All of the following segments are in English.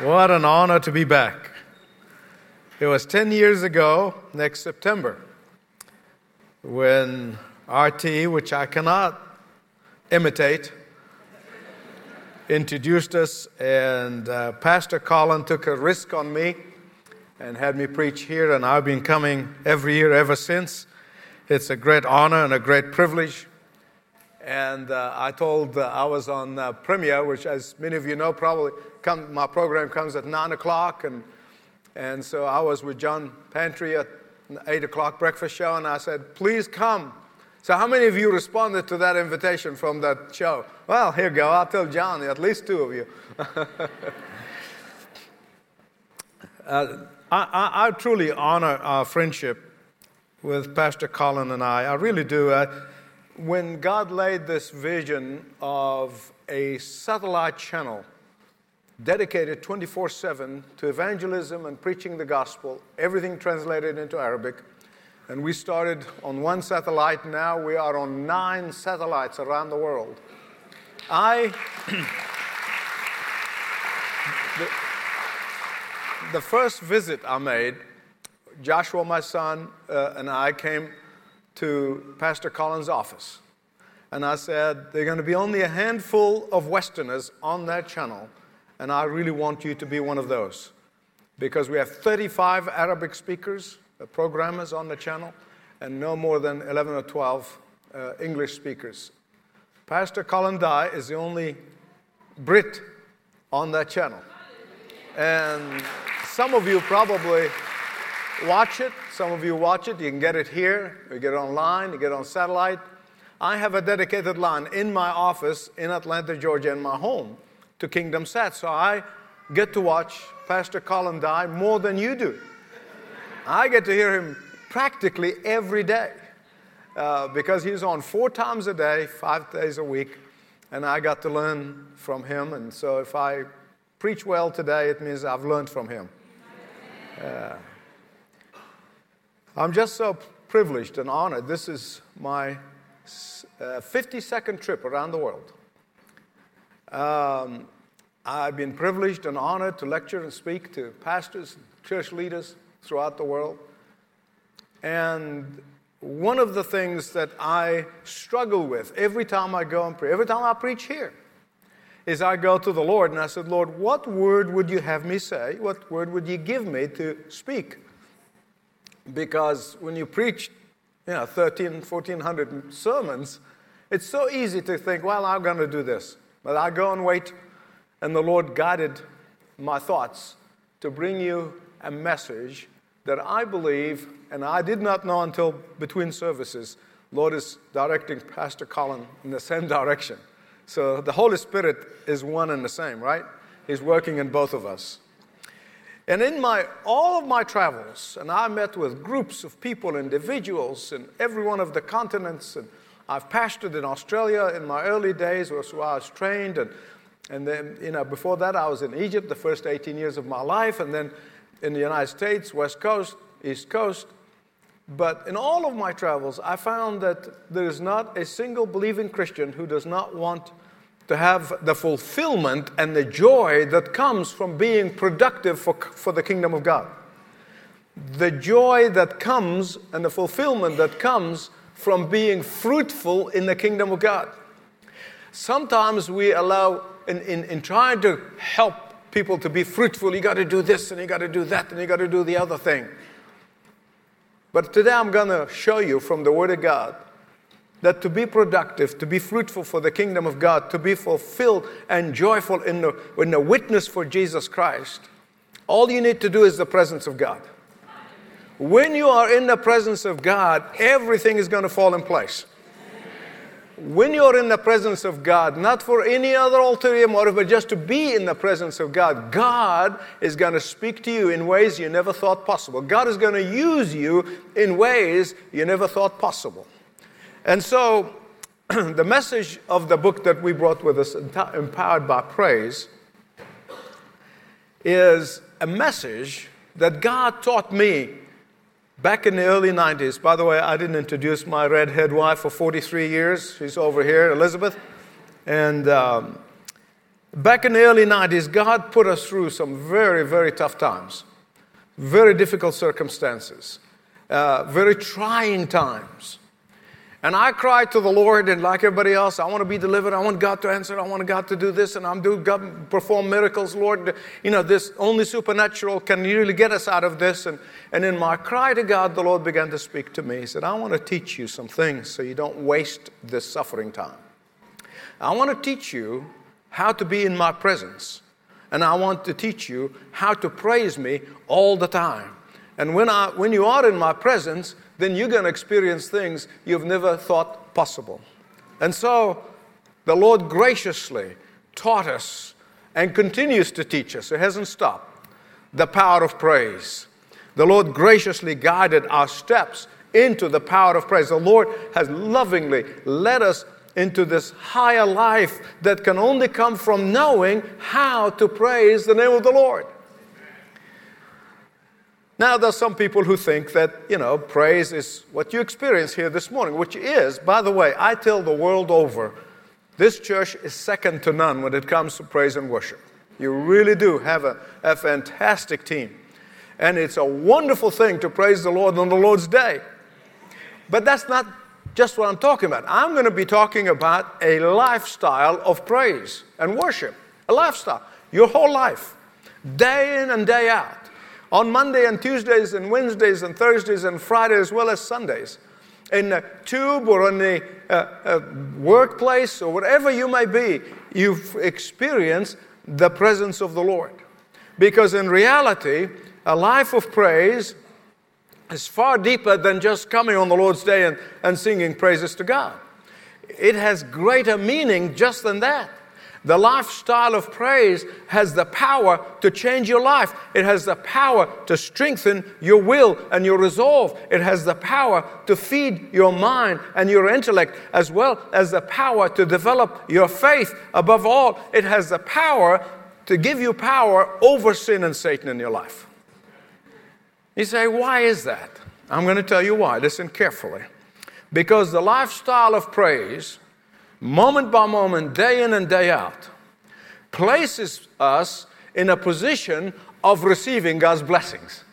What an honor to be back. It was 10 years ago, next September, when RT, which I cannot imitate, introduced us, and uh, Pastor Colin took a risk on me and had me preach here, and I've been coming every year ever since. It's a great honor and a great privilege. And uh, I told uh, I was on uh, Premier, which, as many of you know, probably come, my program comes at 9 o'clock. And, and so I was with John Pantry at 8 o'clock breakfast show, and I said, Please come. So, how many of you responded to that invitation from that show? Well, here you go. I'll tell John, at least two of you. uh, I, I, I, truly honor our friendship with Pastor Colin and I. I really do. Uh, when God laid this vision of a satellite channel dedicated 24 7 to evangelism and preaching the gospel, everything translated into Arabic, and we started on one satellite, now we are on nine satellites around the world. I. the, the, first visit I made, Joshua, my son, uh, and I came to Pastor Colin's office. And I said, There are going to be only a handful of Westerners on that channel, and I really want you to be one of those. Because we have 35 Arabic speakers, uh, programmers on the channel, and no more than 11 or 12 uh, English speakers. Pastor Colin Dye is the only Brit on that channel. And some of you probably watch it. Some of you watch it. You can get it here, you get it online, you get it on satellite. I have a dedicated line in my office in Atlanta, Georgia, in my home to Kingdom Sat. So I get to watch Pastor Colin Dye more than you do. I get to hear him practically every day uh, because he's on four times a day, five days a week, and I got to learn from him. And so if I preach well today, it means I've learned from him. Uh, I'm just so privileged and honored. This is my uh, 52nd trip around the world. Um, I've been privileged and honored to lecture and speak to pastors, church leaders throughout the world. And one of the things that I struggle with every time I go and pray, every time I preach here, is I go to the Lord and I said, Lord, what word would you have me say? What word would you give me to speak? Because when you preach, you know, 13, 1400 sermons, it's so easy to think, well, I'm going to do this. But I go and wait, and the Lord guided my thoughts to bring you a message that I believe, and I did not know until between services, Lord is directing Pastor Colin in the same direction. So the Holy Spirit is one and the same, right? He's working in both of us. And in my, all of my travels, and I met with groups of people, individuals in every one of the continents, and I've pastored in Australia in my early days, where I was trained, and, and then, you know, before that I was in Egypt the first 18 years of my life, and then in the United States, West Coast, East Coast. But in all of my travels, I found that there is not a single believing Christian who does not want to have the fulfillment and the joy that comes from being productive for, for the kingdom of God. The joy that comes and the fulfillment that comes from being fruitful in the kingdom of God. Sometimes we allow, in, in, in trying to help people to be fruitful, you got to do this and you got to do that and you got to do the other thing. But today I'm going to show you from the Word of God that to be productive, to be fruitful for the kingdom of God, to be fulfilled and joyful in the, in the witness for Jesus Christ, all you need to do is the presence of God. When you are in the presence of God, everything is going to fall in place. When you're in the presence of God, not for any other ulterior motive, but just to be in the presence of God, God is going to speak to you in ways you never thought possible. God is going to use you in ways you never thought possible. And so, the message of the book that we brought with us, Empowered by Praise, is a message that God taught me back in the early 90s. By the way, I didn't introduce my redhead wife for 43 years. She's over here, Elizabeth. And um, back in the early 90s, God put us through some very, very tough times, very difficult circumstances, uh, very trying times. And I cried to the Lord, and like everybody else, I want to be delivered. I want God to answer. I want God to do this, and I'm doing God perform miracles, Lord. You know, this only supernatural can really get us out of this. And, and in my cry to God, the Lord began to speak to me. He said, I want to teach you some things so you don't waste this suffering time. I want to teach you how to be in my presence, and I want to teach you how to praise me all the time. And when, I, when you are in my presence, then you're going to experience things you've never thought possible. And so the Lord graciously taught us and continues to teach us, it hasn't stopped, the power of praise. The Lord graciously guided our steps into the power of praise. The Lord has lovingly led us into this higher life that can only come from knowing how to praise the name of the Lord. Now, there's some people who think that, you know, praise is what you experience here this morning, which is, by the way, I tell the world over, this church is second to none when it comes to praise and worship. You really do have a, a fantastic team. And it's a wonderful thing to praise the Lord on the Lord's day. But that's not just what I'm talking about. I'm going to be talking about a lifestyle of praise and worship. A lifestyle. Your whole life, day in and day out on Monday and Tuesdays and Wednesdays and Thursdays and Fridays as well as Sundays. In the tube or in the uh, workplace or whatever you may be, you've experienced the presence of the Lord. Because in reality, a life of praise is far deeper than just coming on the Lord's day and, and singing praises to God. It has greater meaning just than that. The lifestyle of praise has the power to change your life. It has the power to strengthen your will and your resolve. It has the power to feed your mind and your intellect, as well as the power to develop your faith. Above all, it has the power to give you power over sin and Satan in your life. You say, why is that? I'm going to tell you why. Listen carefully. Because the lifestyle of praise moment by moment, day in and day out, places us in a position of receiving God's blessings.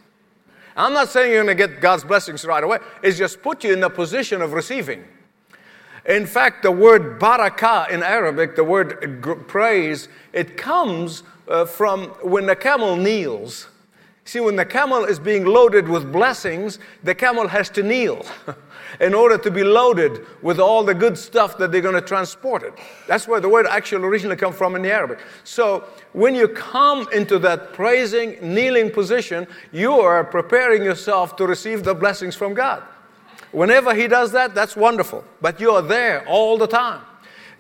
I'm not saying you're going to get God's blessings right away, it's just put you in a position of receiving. In fact, the word barakah in Arabic, the word praise, it comes uh, from when the camel kneels. See, when the camel is being loaded with blessings, the camel has to kneel. in order to be loaded with all the good stuff that they're going to transport it. That's where the word actually originally comes from in the Arabic. So when you come into that praising, kneeling position, you are preparing yourself to receive the blessings from God. Whenever He does that, that's wonderful. But you are there all the time.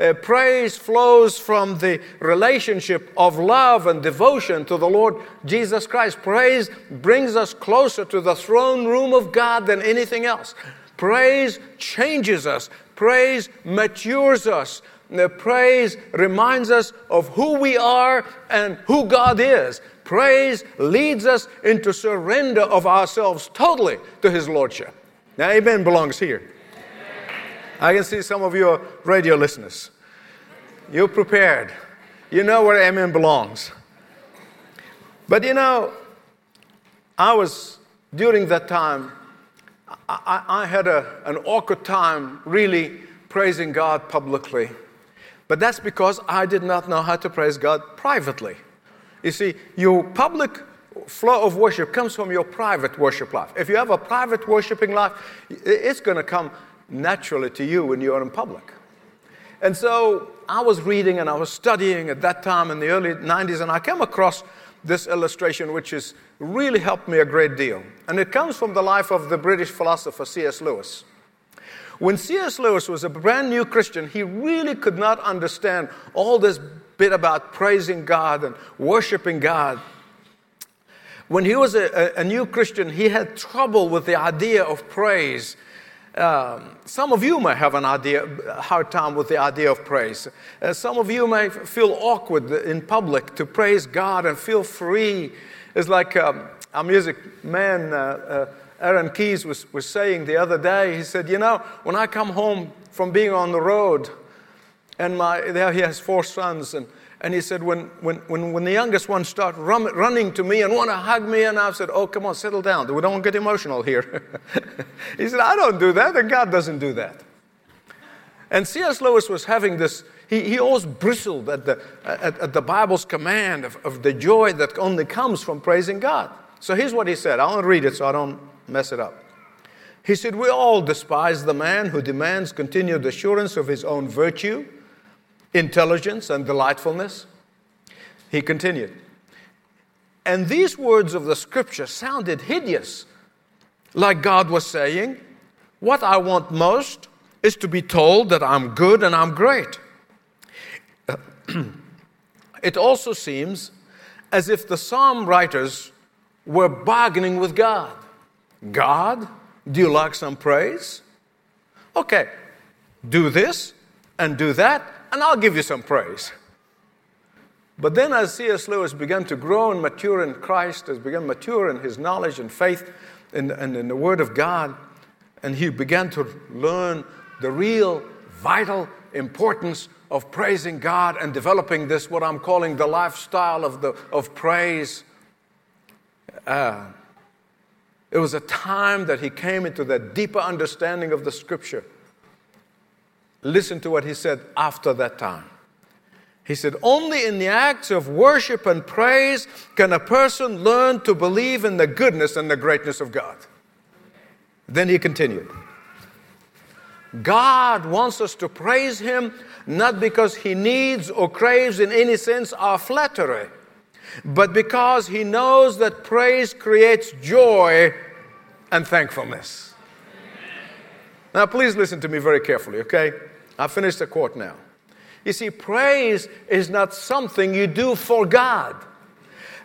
Uh, praise flows from the relationship of love and devotion to the Lord Jesus Christ. Praise brings us closer to the throne room of God than anything else. Praise changes us, praise matures us. The praise reminds us of who we are and who God is. Praise leads us into surrender of ourselves totally to His Lordship. Now, amen belongs here. I can see some of your radio listeners. You're prepared. You know where amen belongs. But you know, I was, during that time, I, I had a, an awkward time really praising God publicly. But that's because I did not know how to praise God privately. You see, your public flow of worship comes from your private worship life. If you have a private worshiping life, it's going to come naturally to you when you're in public. And so I was reading and I was studying at that time in the early 90s, and I came across this illustration, which has really helped me a great deal. And it comes from the life of the British philosopher C.S. Lewis. When C.S. Lewis was a brand new Christian, he really could not understand all this bit about praising God and worshiping God. When he was a, a, new Christian, he had trouble with the idea of praise um, some of you may have an idea, hard time with the idea of praise. Uh, some of you may feel awkward in public to praise God and feel free. It's like um, our music man, uh, uh, Aaron Keyes, was, was saying the other day. He said, You know, when I come home from being on the road, and my, there he has four sons, and, And he said, when, when, when, when the youngest ones start run, running to me and want to hug me, and I said, Oh, come on, settle down. We don't get emotional here. he said, I don't do that, and God doesn't do that. And C.S. Lewis was having this, he, he always bristled at the, at, at the Bible's command of, of the joy that only comes from praising God. So here's what he said. I want to read it so I don't mess it up. He said, We all despise the man who demands continued assurance of his own virtue intelligence, and delightfulness. He continued. And these words of the scripture sounded hideous, like God was saying, What I want most is to be told that I'm good and I'm great. it also seems as if the psalm writers were bargaining with God. God, do you like some praise? Okay, do this and do that, and I'll give you some praise. But then, as C.S. Lewis began to grow and mature in Christ, as began mature in his knowledge and faith and in, in, in the Word of God, and he began to learn the real, vital importance of praising God and developing this, what I'm calling the lifestyle of, the, of praise. Uh, it was a time that he came into that deeper understanding of the Scripture Listen to what he said after that time. He said, Only in the acts of worship and praise can a person learn to believe in the goodness and the greatness of God. Then he continued God wants us to praise him not because he needs or craves in any sense our flattery, but because he knows that praise creates joy and thankfulness. Now, please listen to me very carefully, okay? I finished the quote now. You see, praise is not something you do for God.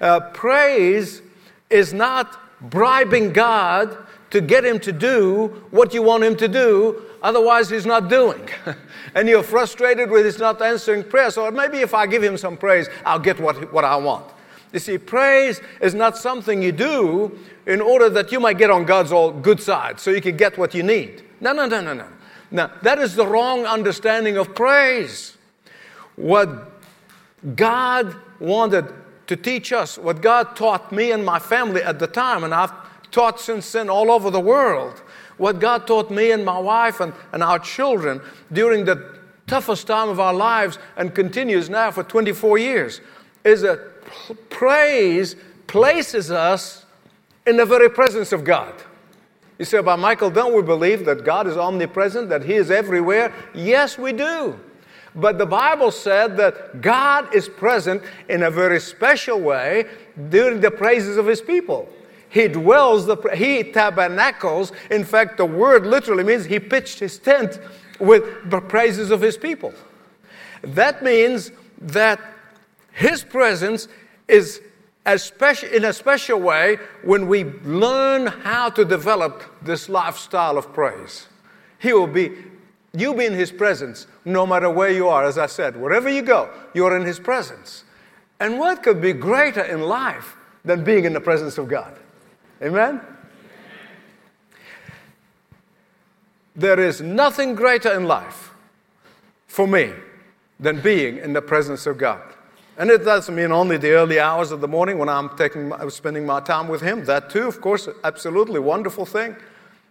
Uh, praise is not bribing God to get him to do what you want him to do, otherwise, he's not doing. and you're frustrated with his not answering prayer. So maybe if I give him some praise, I'll get what, what I want. You see, praise is not something you do in order that you might get on God's all good side so you can get what you need. No, no, no, no, no. Now, that is the wrong understanding of praise. What God wanted to teach us, what God taught me and my family at the time, and I've taught since then all over the world, what God taught me and my wife and, and our children during the toughest time of our lives and continues now for 24 years, is that praise places us in the very presence of God. You say, about Michael, don't we believe that God is omnipresent, that He is everywhere? Yes, we do. But the Bible said that God is present in a very special way during the praises of His people. He dwells, the, He tabernacles. In fact, the word literally means He pitched His tent with the praises of His people. That means that His presence is in a special way when we learn how to develop this lifestyle of praise. He will be, you'll be in His presence no matter where you are. As I said, wherever you go, you're in His presence. And what could be greater in life than being in the presence of God? Amen? There is nothing greater in life for me than being in the presence of God. And it doesn't mean only the early hours of the morning when I'm taking, spending my time with Him. That too, of course, absolutely wonderful thing.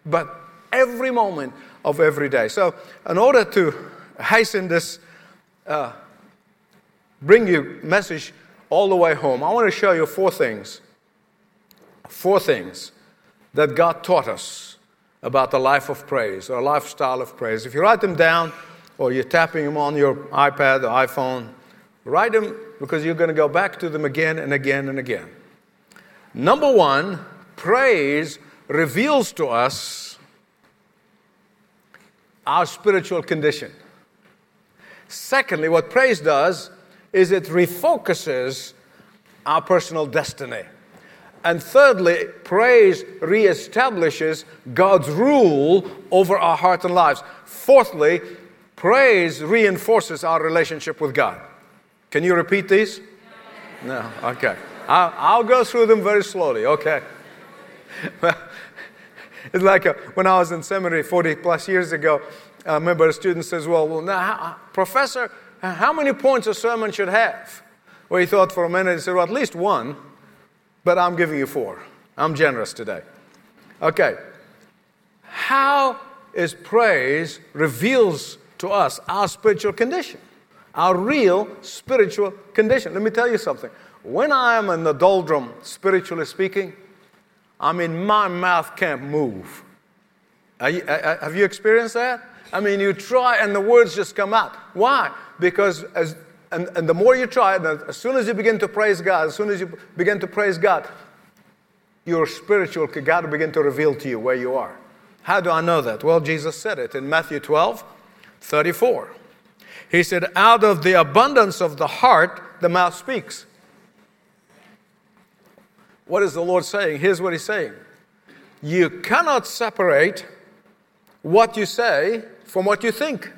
But every moment of every day. So, in order to hasten this, uh, bring you message all the way home, I want to show you four things. Four things that God taught us about the life of praise or lifestyle of praise. If you write them down or you're tapping them on your iPad or iPhone, write them because you're going to go back to them again and again and again. Number one, praise reveals to us our spiritual condition. Secondly, what praise does is it refocuses our personal destiny. And thirdly, praise reestablishes God's rule over our heart and lives. Fourthly, praise reinforces our relationship with God. Can you repeat these? No. Okay. I'll, go through them very slowly. Okay. it's like a, when I was in seminary 40 plus years ago, I remember a student says, Well, well now, professor, how many points a sermon should have? Well, he thought for a minute. He said, Well, at least one, but I'm giving you four. I'm generous today. Okay. How is praise reveals to us our spiritual condition, our real spiritual condition. Let me tell you something. When I am in the doldrum, spiritually speaking, I mean, my mouth can't move. You, have you experienced that? I mean, you try and the words just come out. Why? Because as and, and the more you try, as soon as you begin to praise God, as soon as you begin to praise God, your spiritual God will begin to reveal to you where you are. How do I know that? Well, Jesus said it in Matthew 12, 34. He said, Out of the abundance of the heart, the mouth speaks. What is the Lord saying? Here's what He's saying You cannot separate what you say from what you think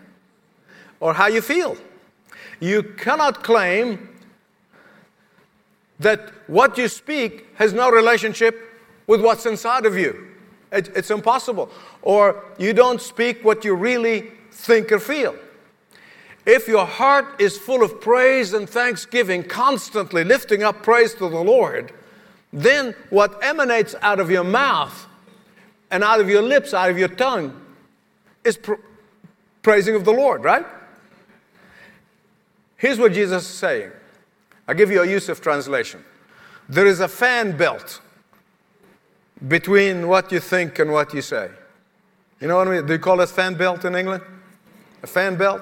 or how you feel. You cannot claim that what you speak has no relationship with what's inside of you. It, it's impossible. Or you don't speak what you really think or feel. If your heart is full of praise and thanksgiving, constantly lifting up praise to the Lord, then what emanates out of your mouth and out of your lips, out of your tongue, is pr- praising of the Lord, right? Here's what Jesus is saying. I'll give you a Youssef translation. There is a fan belt between what you think and what you say. You know what I mean? Do you call it a fan belt in England? A fan belt?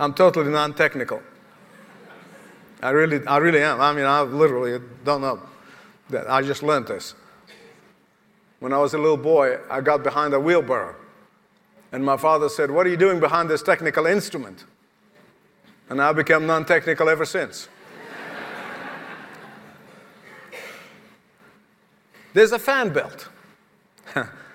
I'm totally non technical. I really, I really am. I mean, I literally don't know. That I just learned this. When I was a little boy, I got behind a wheelbarrow. And my father said, What are you doing behind this technical instrument? And I became non technical ever since. There's a fan belt.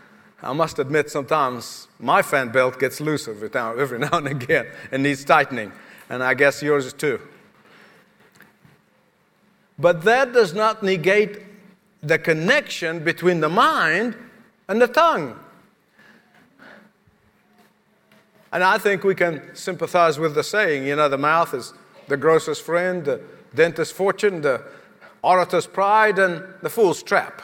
I must admit, sometimes my fan belt gets loose every, now, every now and again and needs tightening, and I guess yours too. But that does not negate the connection between the mind and the tongue. And I think we can sympathize with the saying, you know, the mouth is the grocer's friend, the dentist's fortune, the orator's pride, and the fool's trap.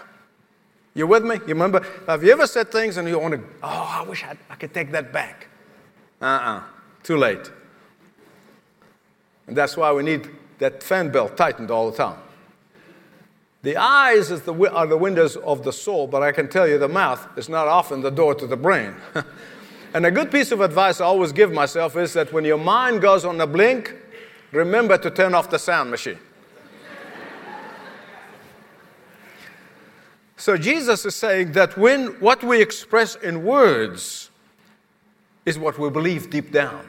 You with me? You remember? Have you ever said things and you want to, oh, I wish I, I could take that back? Uh uh-uh. uh Too late. And that's why we need that fan belt tightened all the time. The eyes the, are the windows of the soul, but I can tell you the mouth is not often the door to the brain. And a good piece of advice I always give myself is that when your mind goes on a blink, remember to turn off the sound machine. So Jesus is saying that when what we express in words is what we believe deep down.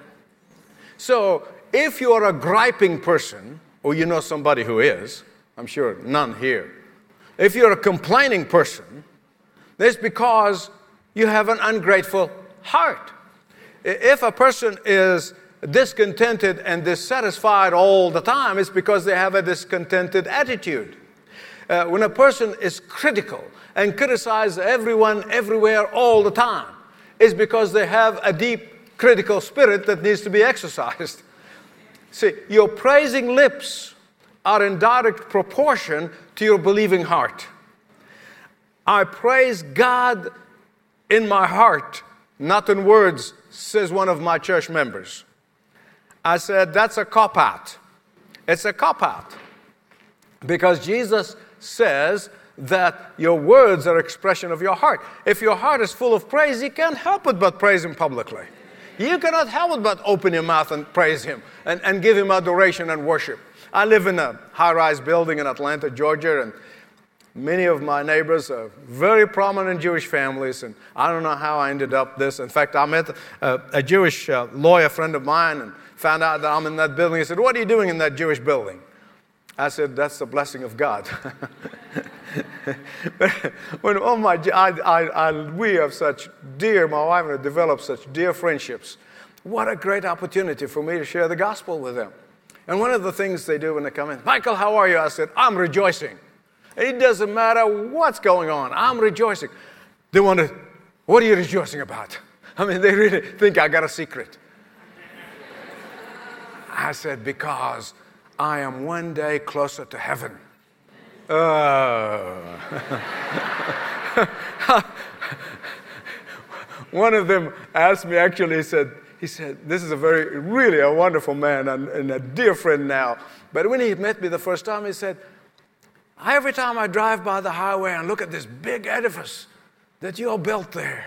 So if you're a griping person, or you know somebody who is, I'm sure none here. If you're a complaining person, that's because you have an ungrateful heart. If a person is discontented and dissatisfied all the time, it's because they have a discontented attitude. Uh, when a person is critical and criticizes everyone everywhere all the time, is because they have a deep critical spirit that needs to be exercised. See, your praising lips are in direct proportion to your believing heart. I praise God in my heart not in words, says one of my church members. I said, that's a cop out. It's a cop out. Because Jesus says that your words are expression of your heart. If your heart is full of praise, you can't help it but praise Him publicly. You cannot help it but open your mouth and praise Him and, and give Him adoration and worship. I live in a high rise building in Atlanta, Georgia, and Many of my neighbors are very prominent Jewish families, and I don't know how I ended up this. In fact, I met a, a Jewish uh, lawyer friend of mine and found out that I'm in that building. He said, What are you doing in that Jewish building? I said, That's the blessing of God. when oh my, I, I, I, we have such dear, my wife and I developed such dear friendships. What a great opportunity for me to share the gospel with them. And one of the things they do when they come in, Michael, how are you? I said, I'm rejoicing. It doesn't matter what's going on. I'm rejoicing. They want to, what are you rejoicing about? I mean, they really think I got a secret. I said, Because I am one day closer to heaven. Uh. one of them asked me, actually, he said, he said, This is a very, really a wonderful man and, and a dear friend now. But when he met me the first time, he said, Every time I drive by the highway and look at this big edifice that you all built there,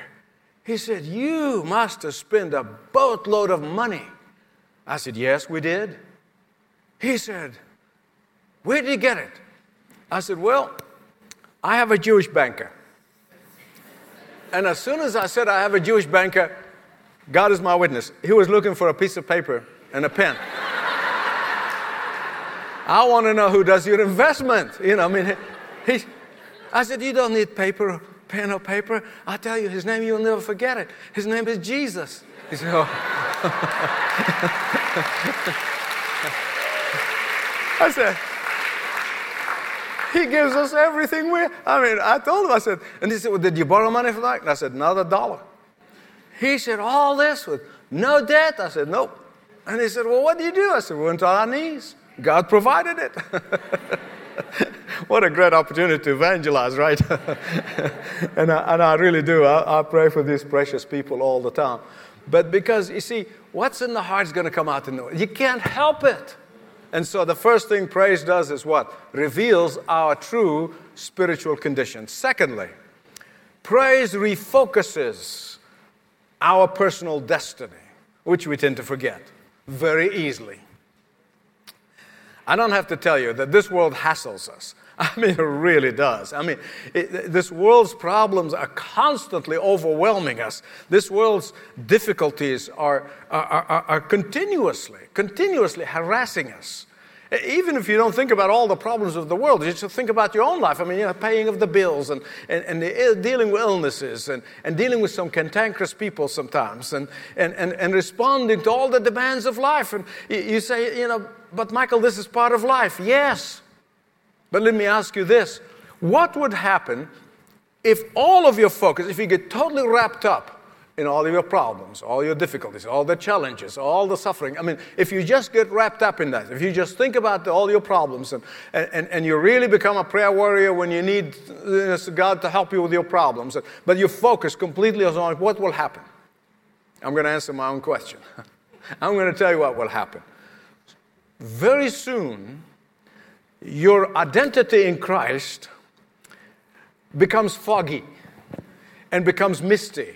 he said, You must have spent a boatload of money. I said, Yes, we did. He said, Where did you get it? I said, Well, I have a Jewish banker. And as soon as I said I have a Jewish banker, God is my witness. He was looking for a piece of paper and a pen. I want to know who does your investment. You know, I mean, he, I said, You don't need paper, pen or paper. I'll tell you his name, you'll never forget it. His name is Jesus. He said, Oh. I said, he gives us everything we I mean, I told him, I said, and he said, well, did you borrow money for that? And I said, not a dollar. He said, all this with no debt? I said, nope. And he said, well, what do you do? I said, we went on our knees. God provided it. what a great opportunity to evangelize, right? and, I, and I really do. I, I pray for these precious people all the time. But because, you see, what's in the heart is going to come out in the You can't help it. And so the first thing praise does is what? Reveals our true spiritual condition. Secondly, praise refocuses our personal destiny, which we tend to forget very easily. I don't have to tell you that this world hassles us. I mean, it really does. I mean, it, this world's problems are constantly overwhelming us. This world's difficulties are, are, are, are continuously, continuously harassing us. Even if you don't think about all the problems of the world, you just think about your own life. I mean, you know, paying of the bills and, and, and the, uh, dealing with illnesses and, and dealing with some cantankerous people sometimes and, and, and, and responding to all the demands of life. And you say, you know, but Michael, this is part of life. Yes. But let me ask you this what would happen if all of your focus, if you get totally wrapped up in all of your problems, all your difficulties, all the challenges, all the suffering. I mean, if you just get wrapped up in that, if you just think about the, all your problems and, and, and you really become a prayer warrior when you need God to help you with your problems, but you focus completely on what will happen. I'm going to answer my own question. I'm going to tell you what will happen. Very soon, your identity in Christ becomes foggy and becomes misty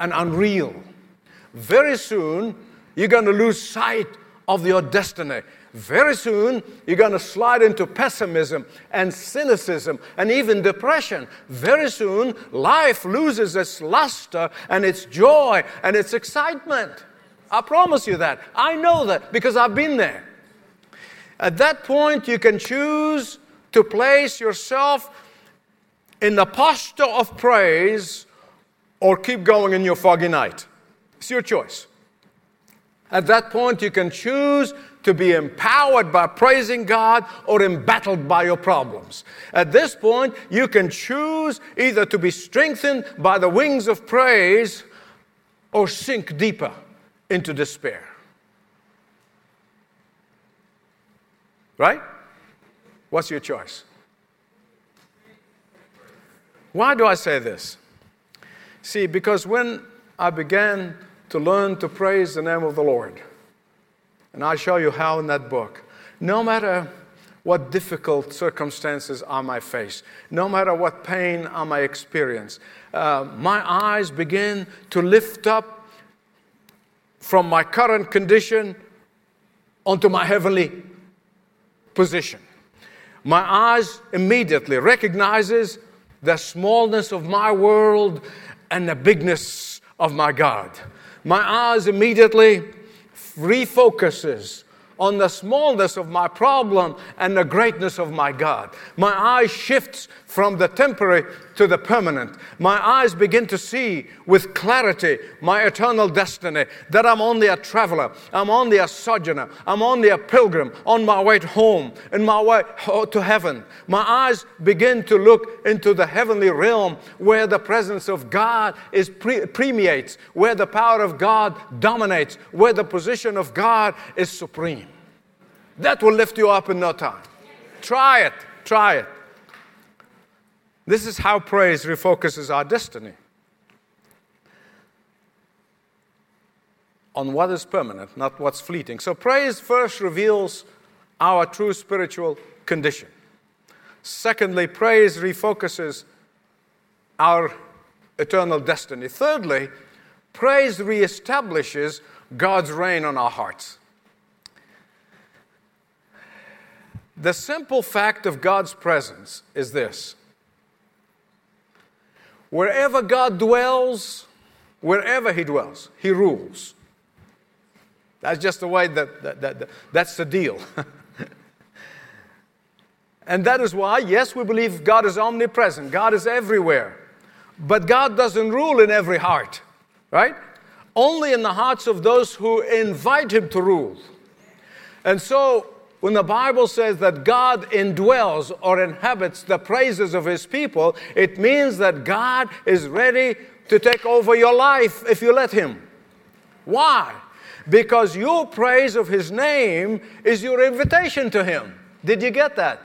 and unreal. Very soon, you're going to lose sight of your destiny. Very soon, you're going to slide into pessimism and cynicism and even depression. Very soon, life loses its luster and its joy and its excitement. I promise you that. I know that because I've been there. At that point, you can choose to place yourself in the posture of praise or keep going in your foggy night. It's your choice. At that point, you can choose to be empowered by praising God or embattled by your problems. At this point, you can choose either to be strengthened by the wings of praise or sink deeper into despair. Right? What's your choice? Why do I say this? See, because when I began to learn to praise the name of the Lord, and I show you how in that book, no matter what difficult circumstances I might face, no matter what pain I might experience, uh, my eyes begin to lift up from my current condition onto my heavenly position. My eyes immediately recognizes the smallness of my world and the bigness of my God. My eyes immediately refocuses on the smallness of my problem and the greatness of my God. My eye shifts from the temporary to the permanent. My eyes begin to see with clarity my eternal destiny that I'm only a traveler, I'm only a sojourner, I'm only a pilgrim on my way home, in my way to heaven. My eyes begin to look into the heavenly realm where the presence of God is pre- where the power of God dominates, where the position of God is supreme. That will lift you up in no time. Try it. Try it. This is how praise refocuses our destiny on what is permanent, not what's fleeting. So, praise first reveals our true spiritual condition. Secondly, praise refocuses our eternal destiny. Thirdly, praise reestablishes God's reign on our hearts. The simple fact of God's presence is this wherever God dwells, wherever He dwells, He rules. That's just the way that, that, that, that that's the deal. and that is why, yes, we believe God is omnipresent, God is everywhere. But God doesn't rule in every heart, right? Only in the hearts of those who invite Him to rule. And so, when the Bible says that God indwells or inhabits the praises of His people, it means that God is ready to take over your life if you let Him. Why? Because your praise of His name is your invitation to Him. Did you get that?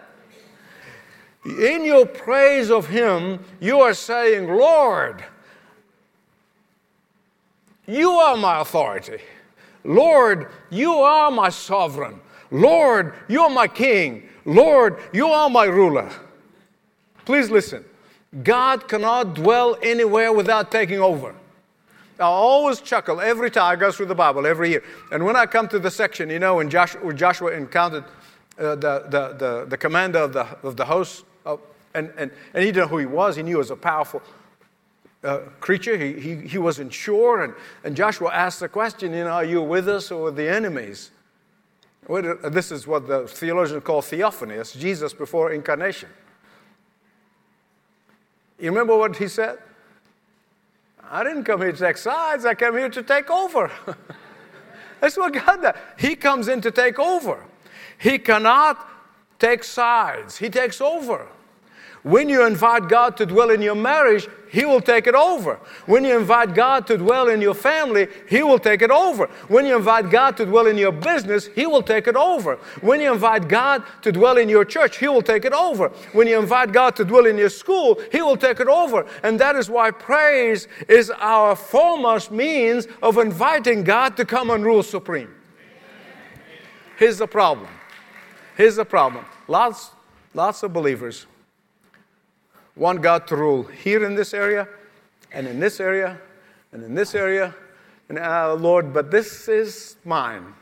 In your praise of Him, you are saying, Lord, you are my authority. Lord, you are my sovereign. Lord, you are my king. Lord, you are my ruler. Please listen. God cannot dwell anywhere without taking over. I always chuckle every time I go through the Bible every year. And when I come to the section, you know, when Joshua, Joshua encountered uh, the, the, the, the, commander of the, of the host Oh, and, and, and he didn't know who he was. He knew he was a powerful uh, creature. He, he, he wasn't sure. And, and Joshua asked the question, you know, are you with us or with the enemies? Uh, this is what the theologians call theophany. It's Jesus before incarnation. You remember what he said? I didn't come here to take sides. I came here to take over. That's what God does. He comes in to take over. He cannot take sides. He takes over. When you invite God to dwell in your marriage, He will take it over. When you invite God to dwell in your family, He will take it over. When you invite God to dwell in your business, He will take it over. When you invite God to dwell in your church, He will take it over. When you invite God to dwell in your school, He will take it over. And that is why praise is our foremost means of inviting God to come and rule supreme. Here's the problem. Here's the problem. Lots, lots of believers want God to rule here in this area, and in this area, and in this area. And uh, Lord, but this is mine.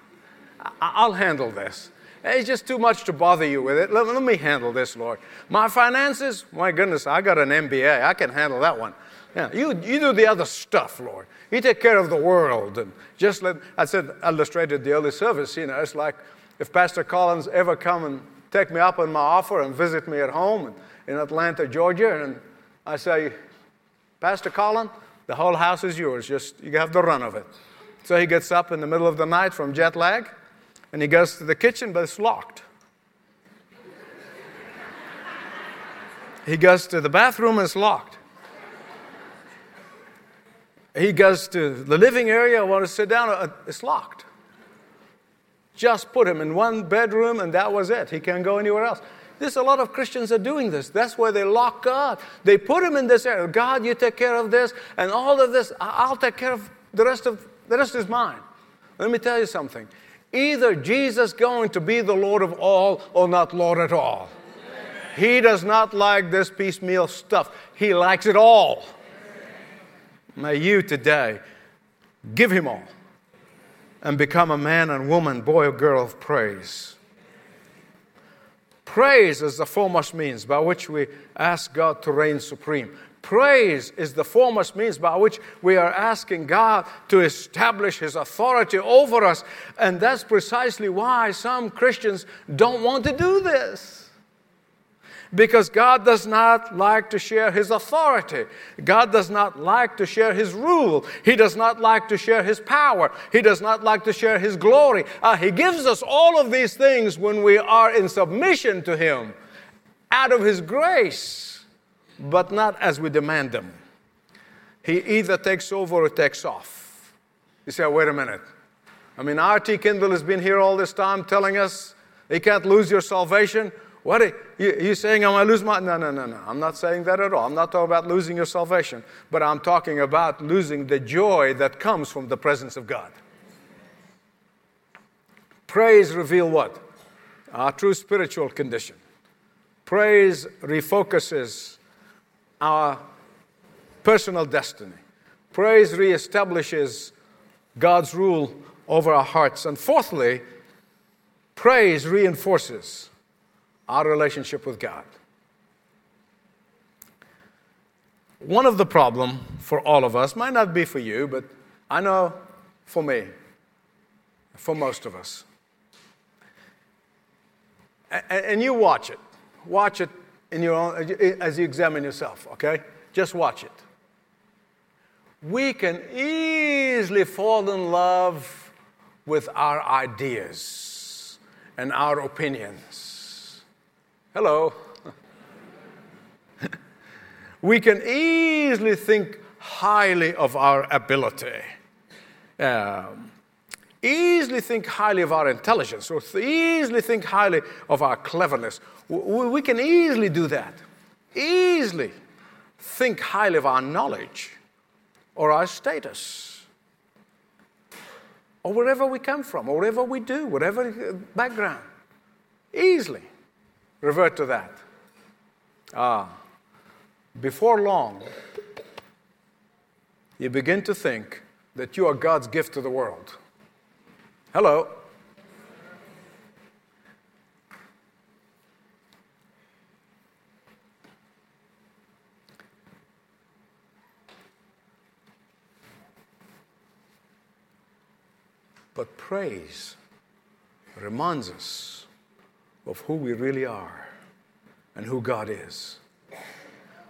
I- will handle this. It's just too much to bother you with it. Let, let me handle this, Lord. My finances, my goodness, I got an MBA. I can handle that one. Yeah, you, you do the other stuff, Lord. You take care of the world. And just let, I said, illustrated the early service, you know, it's like if Pastor Collins ever come and take me up on my offer and visit me at home in Atlanta, Georgia. And I say, Pastor Colin, the whole house is yours. Just you have the run of it. So he gets up in the middle of the night from jet lag and he goes to the kitchen, but it's locked. he goes to the bathroom and it's locked. He goes to the living area, I want to sit down, uh, it's locked. Just put him in one bedroom and that was it. He can't go anywhere else. There's a lot of Christians are doing this. That's why they lock God. They put him in this area. God, you take care of this and all of this. I'll take care of the rest of the rest is mine. Let me tell you something. Either Jesus going to be the Lord of all or not Lord at all. He does not like this piecemeal stuff. He likes it all. May you today give him all and become a man and woman, boy or girl of praise. Praise is the foremost means by which we ask God to reign supreme. Praise is the foremost means by which we are asking God to establish His authority over us. And that's precisely why some Christians don't want to do this because God does not like to share His authority. God does not like to share His rule. He does not like to share His power. He does not like to share His glory. Uh, he gives us all of these things when we are in submission to Him out of His grace, but not as we demand them. He either takes over or takes off. You say, wait a minute. I mean, R.T. Kendall has been here all this time telling us You can't lose your salvation. What are you, you saying? I'm going to lose my. No, no, no, no. I'm not saying that at all. I'm not talking about losing your salvation, but I'm talking about losing the joy that comes from the presence of God. Praise reveal what? Our true spiritual condition. Praise refocuses our personal destiny. Praise reestablishes God's rule over our hearts. And fourthly, praise reinforces our relationship with God. One of the problem for all of us might not be for you, but I know for me, for most of us. And you watch it. Watch it in your own, as you examine yourself, okay? Just watch it. We can easily fall in love with our ideas and our opinions. Hello. we can easily think highly of our ability. Um, easily think highly of our intelligence or easily think highly of our cleverness. We can easily do that. Easily think highly of our knowledge or our status or wherever we come from or whatever we do, whatever background. Easily revert to that. Ah, before long, you begin to think that you are God's gift to the world. Hello. But praise reminds us of who we really are and who God is.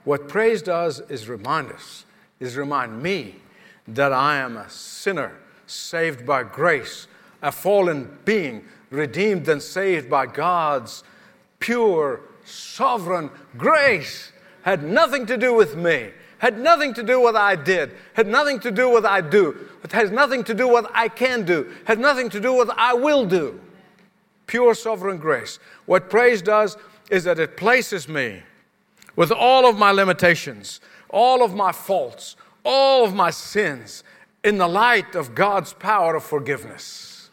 What praise does is remind us, is remind me that I am a sinner saved by grace a fallen being, redeemed and saved by God's pure, sovereign grace, had nothing to do with me, had nothing to do with what I did, had nothing to do with what I do, it has nothing to do with what I can do, had nothing to do with what I will do. Pure sovereign grace. What praise does is that it places me with all of my limitations, all of my faults, all of my sins in the light of God's power of forgiveness.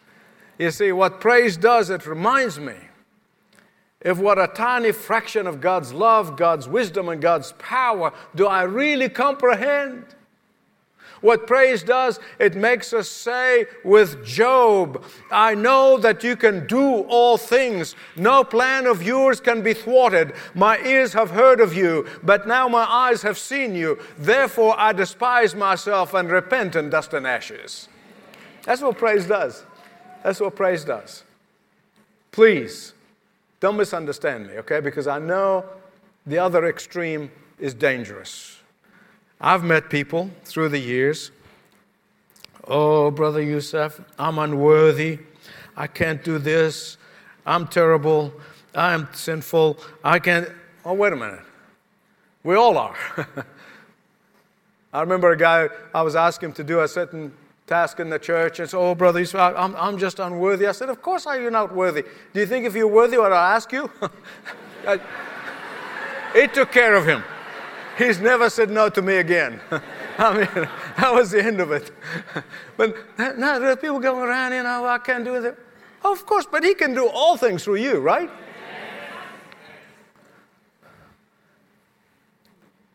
You see, what praise does, it reminds me of what a tiny fraction of God's love, God's wisdom, and God's power do I really comprehend. What praise does, it makes us say with Job, I know that you can do all things. No plan of yours can be thwarted. My ears have heard of you, but now my eyes have seen you. Therefore, I despise myself and repent in dust and ashes. That's what praise does. That's what praise does. Please, don't misunderstand me, okay? Because I know the other extreme is dangerous. I've met people through the years. Oh, Brother Youssef, I'm unworthy. I can't do this. I'm terrible. I'm sinful. I can't. Oh, wait a minute. We all are. I remember a guy, I was asking him to do a certain task in the church and say, Oh, brother, I'm, I'm just unworthy. I said, Of course are you not worthy. Do you think if you're worthy, would I ask you? it took care of him. He's never said no to me again. I mean, that was the end of it. but uh, now there are people going around, you know, I can't do it. of course, but he can do all things through you, right?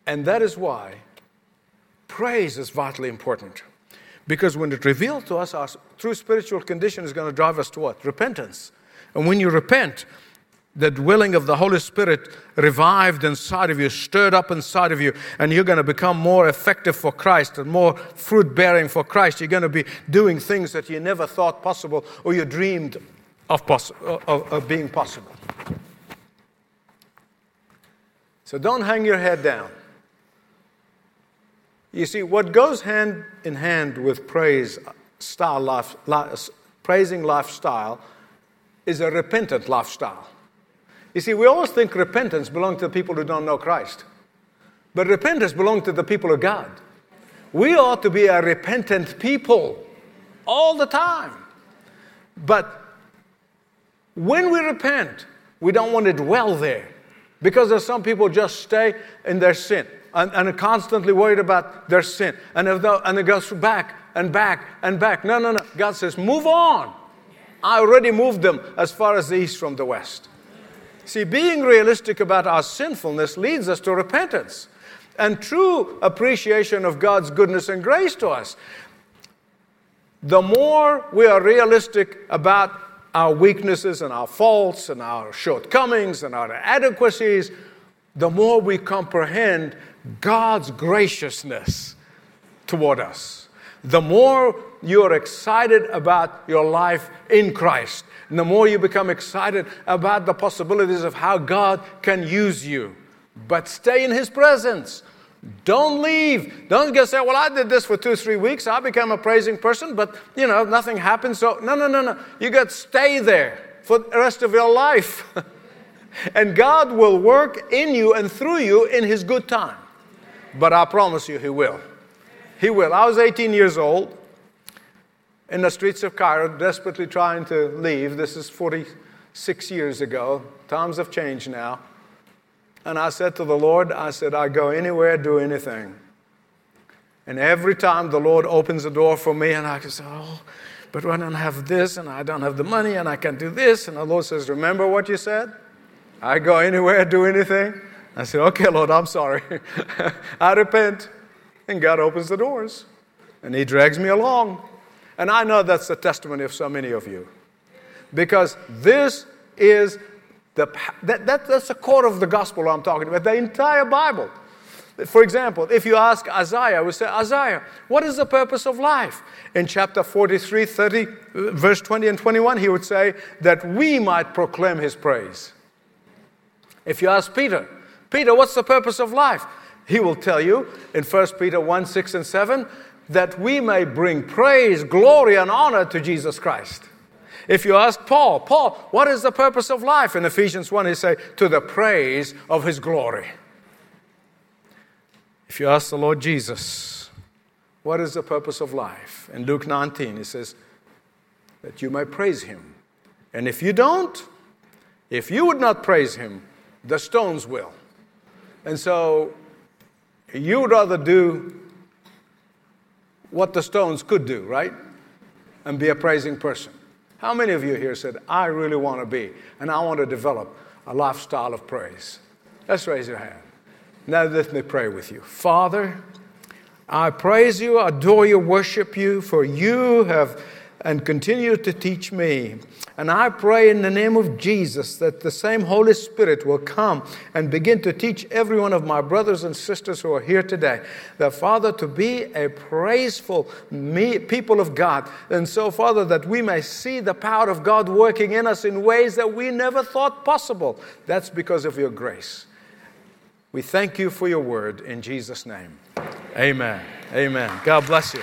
And that is why praise is vitally important. Because when it revealed to us, our true spiritual condition is going to drive us to what? Repentance. And when you repent, the dwelling of the Holy Spirit revived inside of you, stirred up inside of you, and you're going to become more effective for Christ and more fruit bearing for Christ. You're going to be doing things that you never thought possible or you dreamed of, poss- uh, of, of being possible. So don't hang your head down. You see, what goes hand in hand with praise style life, praising lifestyle is a repentant lifestyle. You see, we always think repentance belongs to the people who don't know Christ. But repentance belongs to the people of God. We ought to be a repentant people all the time. But when we repent, we don't want to dwell there because there's some people just stay in their sin and, and are constantly worried about their sin. And, if they, and it goes back and back and back. No, no, no. God says, move on. I already moved them as far as the east from the west. See, being realistic about our sinfulness leads us to repentance and true appreciation of God's goodness and grace to us. The more we are realistic about our weaknesses and our faults and our shortcomings and our inadequacies, the more we comprehend God's graciousness toward us. The more you're excited about your life in Christ, and the more you become excited about the possibilities of how God can use you. But stay in His presence. Don't leave. Don't just say, Well, I did this for two, three weeks. I became a praising person, but you know, nothing happened. So, no, no, no, no. You got to stay there for the rest of your life. and God will work in you and through you in His good time. But I promise you, He will. He will. I was 18 years old in the streets of Cairo, desperately trying to leave. This is 46 years ago. Times have changed now. And I said to the Lord, I said, I go anywhere, do anything. And every time the Lord opens the door for me, and I say, Oh, but I don't have this, and I don't have the money, and I can't do this. And the Lord says, Remember what you said? I go anywhere, do anything. I said, Okay, Lord, I'm sorry. I repent. And God opens the doors, and He drags me along. And I know that's the testimony of so many of you. Because this is the, that, that, that's the core of the gospel I'm talking about, the entire Bible. For example, if you ask Isaiah, we say, Isaiah, what is the purpose of life? In chapter 43, 30, verse 20 and 21, he would say that we might proclaim his praise. If you ask Peter, Peter, what's the purpose of life? He will tell you in 1 Peter 1, 6 and 7 that we may bring praise, glory, and honor to Jesus Christ. If you ask Paul, Paul, what is the purpose of life? In Ephesians 1, he says, to the praise of his glory. If you ask the Lord Jesus, what is the purpose of life? In Luke 19, he says, that you may praise him. And if you don't, if you would not praise him, the stones will. And so you would rather do what the stones could do, right? And be a praising person. How many of you here said, I really want to be, and I want to develop a lifestyle of praise? Let's raise your hand. Now let me pray with you. Father, I praise you, adore you, worship you, for you have and continue to teach me. And I pray in the name of Jesus that the same Holy Spirit will come and begin to teach every one of my brothers and sisters who are here today that, Father, to be a praiseful me, people of God. And so, Father, that we may see the power of God working in us in ways that we never thought possible. That's because of your grace. We thank you for your word in Jesus' name. Amen. Amen. God bless you.